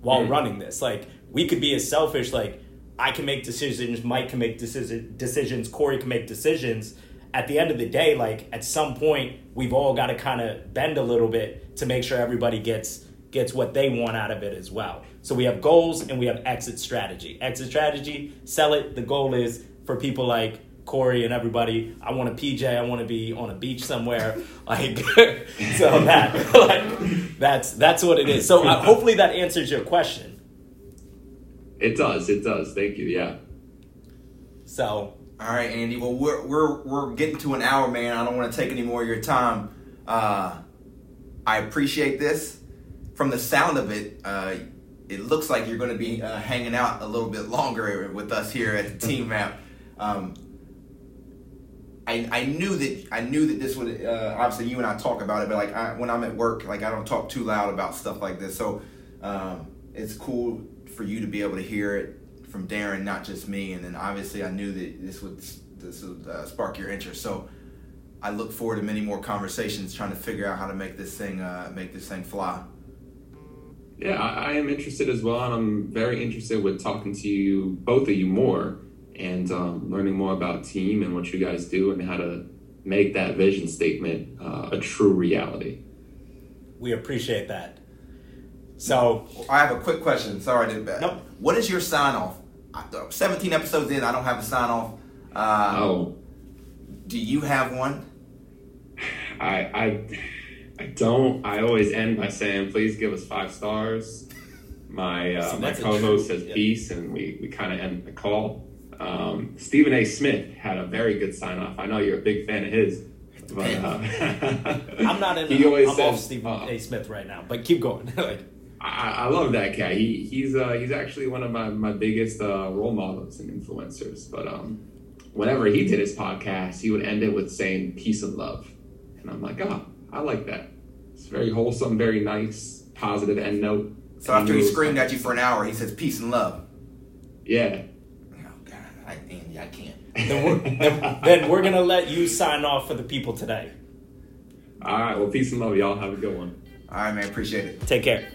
while Mm. running this. Like we could be as selfish like I can make decisions, Mike can make decision, decisions, Cory can make decisions. At the end of the day, like at some point, we've all got to kind of bend a little bit to make sure everybody gets gets what they want out of it as well. So we have goals and we have exit strategy. Exit strategy, sell it. The goal is for people like Cory and everybody. I want a PJ. I want to be on a beach somewhere. Like so that like that's that's what it is. So uh, hopefully that answers your question. It does. It does. Thank you. Yeah. So All right, Andy. Well, we're we're we're getting to an hour, man. I don't want to take any more of your time. Uh, I appreciate this. From the sound of it, uh, it looks like you're going to be uh, hanging out a little bit longer with us here at the TĒM App. Um, I, I knew that I knew that this would uh, obviously you and I talk about it, but like I, when I'm at work, like I don't talk too loud about stuff like this. So um, it's cool for you to be able to hear it from Darren, not just me. And then obviously I knew that this would this would uh, spark your interest. So I look forward to many more conversations trying to figure out how to make this thing uh, make this thing fly. Yeah, I, I am interested as well, and I'm very interested with talking to you, both of you, more, and um, learning more about TĒM and what you guys do and how to make that vision statement uh, a true reality. we appreciate that. So I have a quick question. Sorry, I didn't. Nope. What is your sign off? 17 episodes in, I don't have a sign off. Uh, Oh, Do you have one? I, I, I don't. I always end by saying, "Please give us five stars." My uh, See, my co-host says yeah. peace, and we, we kind of end the call. Um, Stephen A. Smith had a very good sign off. I know you're a big fan of his, but uh, I'm not in. He always I'm says, off Stephen uh, A. Smith right now, but keep going. like, I, I love that cat. He he's uh, he's actually one of my my biggest uh, role models and influencers. But um, whenever he did his podcast, he would end it with saying "peace and love," and I'm like, oh, I like that. It's very wholesome, very nice, positive end note. So after he screamed at you for an hour, he says peace and love. yeah. I can't. Then we're, then, then we're gonna let you sign off for the people today. All right. Well, peace and love, y'all. Have a good one. All right, man. Appreciate it. Take care.